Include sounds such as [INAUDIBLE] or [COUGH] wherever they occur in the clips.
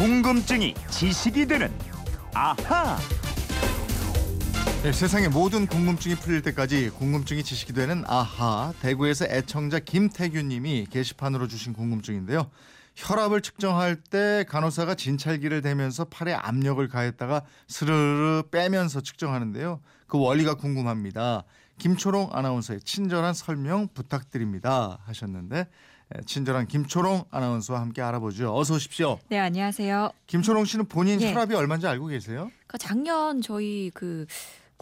궁금증이 지식이 되는 아하. 네, 세상의 모든 궁금증이 풀릴 때까지 궁금증이 지식이 되는 아하 대구에서 애청자 김태규님이 게시판으로 주신 궁금증인데요. 혈압을 측정할 때 간호사가 진찰기를 대면서 팔에 압력을 가했다가 스르르 빼면서 측정하는데요. 그 원리가 궁금합니다. 김초롱 아나운서의 친절한 설명 부탁드립니다 하셨는데 예, 친절한 김초롱 아나운서와 함께 알아보죠. 어서 오십시오. 네, 안녕하세요. 김초롱 씨는 본인 예. 혈압이 얼마인지 알고 계세요? 그 작년 저희 그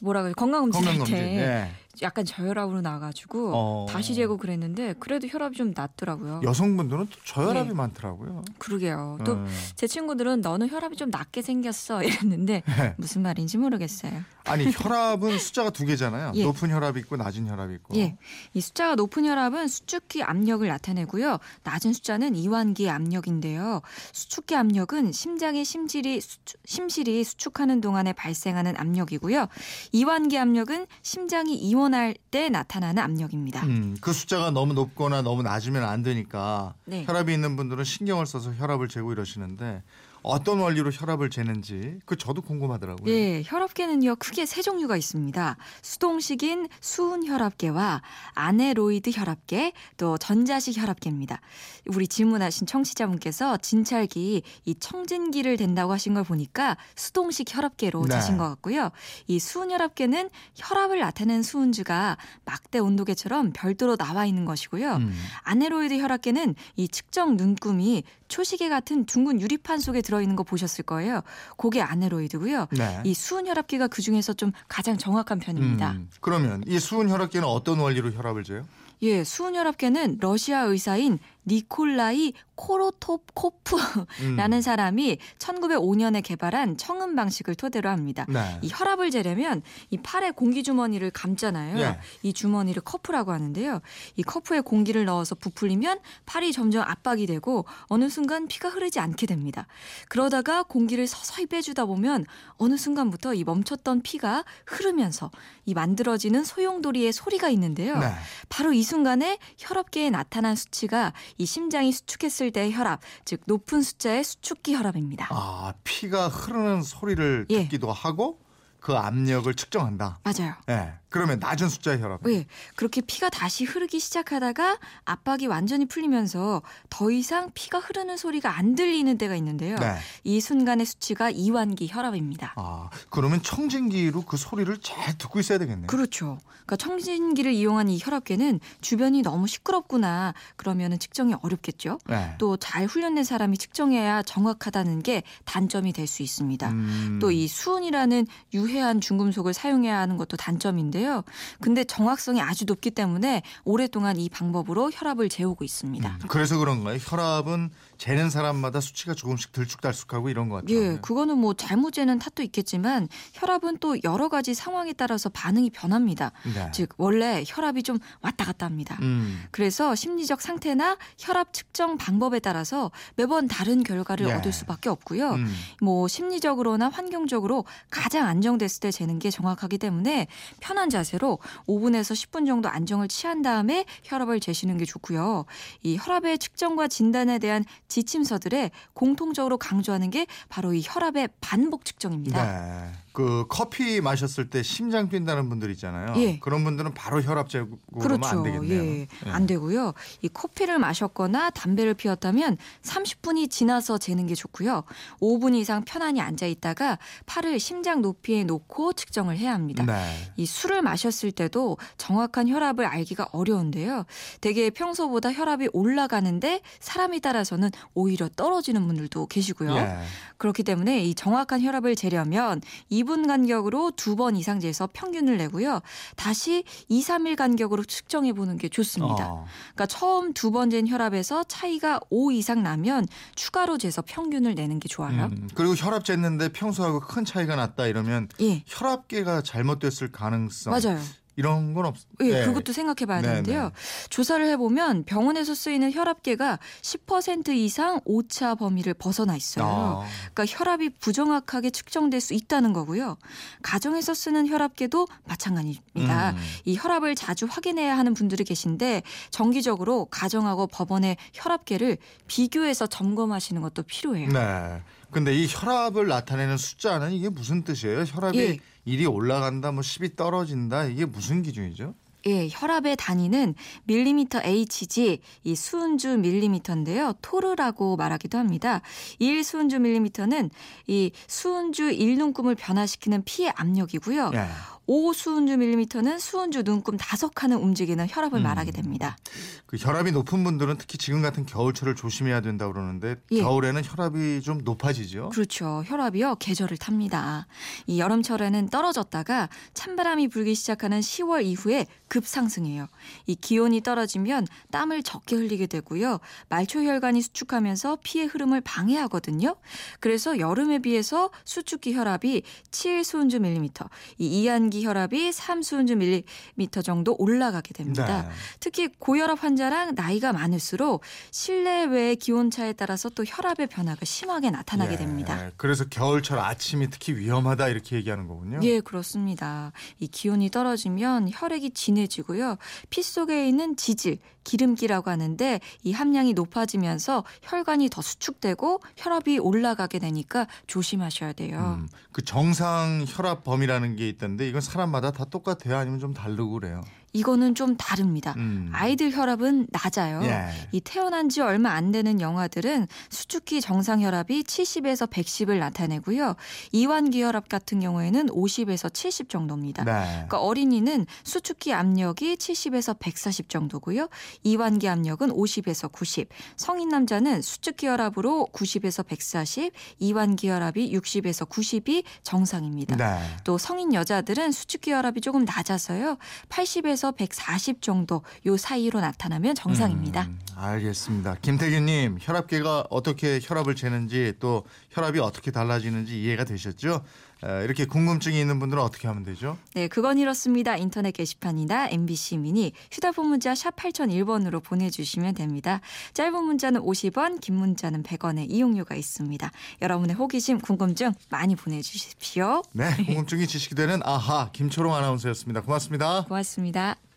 뭐라 그래 건강검진 건강검진. 할때 예. 약간 저혈압으로 나가지고 어. 다시 재고 그랬는데 그래도 혈압이 좀 낮더라고요. 여성분들은 또 저혈압이 네. 많더라고요. 그러게요. 또제 음. 친구들은 너는 혈압이 좀 낮게 생겼어 [LAUGHS] 이랬는데 네. 무슨 말인지 모르겠어요. 아니 혈압은 숫자가 두 개잖아요. [LAUGHS] 예. 높은 혈압이 있고 낮은 혈압이 있고. 예, 이 숫자가 높은 혈압은 수축기 압력을 나타내고요. 낮은 숫자는 이완기 압력인데요. 수축기 압력은 심장의 심질이 수축- 심실이 수축하는 동안에 발생하는 압력이고요. 이완기 압력은 심장이 이완 할 때 나타나는 압력입니다. 음, 그 숫자가 너무 높거나 너무 낮으면 안 되니까 네. 혈압이 있는 분들은 신경을 써서 혈압을 재고 이러시는데 어떤 원리로 혈압을 재는지 그 저도 궁금하더라고요. 예, 혈압계는요 크게 세 종류가 있습니다. 수동식인 수은 혈압계와 아네로이드 혈압계, 또 전자식 혈압계입니다. 우리 질문하신 청취자분께서 진찰기 이 청진기를 댄다고 하신 걸 보니까 수동식 혈압계로 네. 재신 것 같고요. 이 수은 혈압계는 혈압을 나타내는 수은주가 막대 온도계처럼 별도로 나와 있는 것이고요. 음, 아네로이드 혈압계는 이 측정 눈금이 초시계 같은 둥근 유리판 속에 들어 있는 거 보셨을 거예요. 그게 아네로이드고요. 네. 이 수은 혈압계가 그 중에서 좀 가장 정확한 편입니다. 음, 그러면 이 수은 혈압계는 어떤 원리로 혈압을 재요? 예, 수은 혈압계는 러시아 의사인 니콜라이 코로톱코프라는 음. 사람이 1905년에 개발한 청음 방식을 토대로 합니다. 네. 이 혈압을 재려면 이 팔에 공기 주머니를 감잖아요. 예. 이 주머니를 커프라고 하는데요. 이 커프에 공기를 넣어서 부풀리면 팔이 점점 압박이 되고 어느 순간 피가 흐르지 않게 됩니다. 그러다가 공기를 서서히 빼주다 보면 어느 순간부터 이 멈췄던 피가 흐르면서 이 만들어지는 소용돌이의 소리가 있는데요. 네. 바로 이 순간에 혈압계에 나타난 수치가 이 심장이 수축했을 때의 혈압, 즉 높은 숫자의 수축기 혈압입니다. 아 피가 흐르는 소리를 예. 듣기도 하고 그 압력을 측정한다. 맞아요. 네. 그러면 낮은 숫자의 혈압. 예, 그렇게 피가 다시 흐르기 시작하다가 압박이 완전히 풀리면서 더 이상 피가 흐르는 소리가 안 들리는 때가 있는데요. 네. 이 순간의 수치가 이완기 혈압입니다. 아 그러면 청진기로 그 소리를 잘 듣고 있어야 되겠네요. 그렇죠. 그러니까 청진기를 이용한 이 혈압계는 주변이 너무 시끄럽구나 그러면은 측정이 어렵겠죠. 네. 또잘 훈련된 사람이 측정해야 정확하다는 게 단점이 될 수 있습니다. 음. 또이 수은이라는 유해한 중금속을 사용해야 하는 것도 단점인데 요. 근데 정확성이 아주 높기 때문에 오랫동안 이 방법으로 혈압을 재우고 있습니다. 음, 그래서 그런가요? 혈압은 재는 사람마다 수치가 조금씩 들쭉달쭉하고 이런 것 같아요. 예, 그거는 뭐 잘못 재는 탓도 있겠지만 혈압은 또 여러 가지 상황에 따라서 반응이 변합니다. 네. 즉 원래 혈압이 좀 왔다 갔다 합니다. 음. 그래서 심리적 상태나 혈압 측정 방법에 따라서 매번 다른 결과를 예. 얻을 수밖에 없고요. 음. 뭐 심리적으로나 환경적으로 가장 안정됐을 때 재는 게 정확하기 때문에 편한 자세로 5분에서 10분 정도 안정을 취한 다음에 혈압을 재시는 게 좋고요. 이 혈압의 측정과 진단에 대한 지침서들에 공통적으로 강조하는 게 바로 이 혈압의 반복 측정입니다. 네. 그 커피 마셨을 때 심장 뛴다는 분들 있잖아요. 예. 그런 분들은 바로 혈압 재고 그러면 그렇죠. 안 되겠네요. 예. 예. 안 되고요. 이 커피를 마셨거나 담배를 피웠다면 30분이 지나서 재는 게 좋고요. 5분 이상 편안히 앉아 있다가 팔을 심장 높이에 놓고 측정을 해야 합니다. 네. 이 술을 마셨을 때도 정확한 혈압을 알기가 어려운데요. 대개 평소보다 혈압이 올라가는데 사람에 따라서는 오히려 떨어지는 분들도 계시고요. 예. 그렇기 때문에 이 정확한 혈압을 재려면 2분 간격으로 두 번 이상 재서 평균을 내고요. 다시 2, 3일 간격으로 측정해 보는 게 좋습니다. 어. 그러니까 처음 두 번 잰 혈압에서 차이가 5 이상 나면 추가로 재서 평균을 내는 게 좋아요. 음, 그리고 혈압 쟀는데 평소하고 큰 차이가 났다 이러면 예. 혈압계가 잘못됐을 가능성 맞아요. 이런 건 없. 예, 그것도 생각해 봐야 네, 되는데요. 조사를 해 보면 병원에서 쓰이는 혈압계가 10% 이상 오차 범위를 벗어나 있어요. 아, 그러니까 혈압이 부정확하게 측정될 수 있다는 거고요. 가정에서 쓰는 혈압계도 마찬가지입니다. 음. 이 혈압을 자주 확인해야 하는 분들이 계신데 정기적으로 가정하고 법원의 혈압계를 비교해서 점검하시는 것도 필요해요. 네. 근데 이 혈압을 나타내는 숫자는 이게 무슨 뜻이에요? 혈압이 예. 1이 올라간다, 뭐 10이 떨어진다. 이게 무슨 기준이죠? 예, 혈압의 단위는 밀리미터 Hg, 이 수은주 밀리미터인데요. 토르라고 말하기도 합니다. 1 수은주 밀리미터는 이 수은주 1눈금을 변화시키는 피의 압력이고요. 예. 5 수은주 밀리미터는 수은주 눈금 다섯 칸을 움직이는 혈압을 음. 말하게 됩니다. 그 혈압이 높은 분들은 특히 지금 같은 겨울철을 조심해야 된다고 그러는데 예. 겨울에는 혈압이 좀 높아지죠. 그렇죠. 혈압이요. 계절을 탑니다. 이 여름철에는 떨어졌다가 찬바람이 불기 시작하는 10월 이후에 급상승해요. 이 기온이 떨어지면 땀을 적게 흘리게 되고요. 말초 혈관이 수축하면서 피의 흐름을 방해하거든요. 그래서 여름에 비해서 수축기 혈압이 7 수은주 밀리미터, 이 이한기 혈압이 3 수은주 밀리미터 정도 올라가게 됩니다. 네. 특히 고혈압 환자랑 나이가 많을수록 실내외의 기온차에 따라서 또 혈압의 변화가 심하게 나타나게 예. 됩니다. 그래서 겨울철 아침이 특히 위험하다 이렇게 얘기하는 거군요. 예, 그렇습니다. 이 기온이 떨어지면 혈액이 진해지고요. 피 속에 있는 지질, 기름기라고 하는데 이 함량이 높아지면서 혈관이 더 수축되고 혈압이 올라가게 되니까 조심하셔야 돼요. 음, 그 정상 혈압 범위라는 게 있던데 이건 사람마다 다 똑같아요? 아니면 좀 다르고 그래요? 이거는 좀 다릅니다. 음. 아이들 혈압은 낮아요. 예. 이 태어난 지 얼마 안 되는 영아들은 수축기 정상 혈압이 70에서 110을 나타내고요. 이완기 혈압 같은 경우에는 50에서 70 정도입니다. 네. 그러니까 어린이는 수축기 압력이 70에서 140 정도고요. 이완기 압력은 50에서 90. 성인 남자는 수축기 혈압으로 90에서 140, 이완기 혈압이 60에서 90이 정상입니다. 네. 또 성인 여자들은 수축기 혈압이 조금 낮아서요. 80에서 140 정도 요 사이로 나타나면 정상입니다. 음, 알겠습니다. 김태균님 혈압계가 어떻게 혈압을 재는지 또 혈압이 어떻게 달라지는지 이해가 되셨죠? 에, 이렇게 궁금증이 있는 분들은 어떻게 하면 되죠? 네, 그건 이렇습니다. 인터넷 게시판이나 MBC 미니 휴대폰 문자 샵 8001번으로 보내주시면 됩니다. 짧은 문자는 50원, 긴 문자는 100원의 이용료가 있습니다. 여러분의 호기심, 궁금증 많이 보내주십시오. 네, [LAUGHS] 궁금증이 지식이 되는 아하 김초롱 아나운서였습니다. 고맙습니다. 고맙습니다.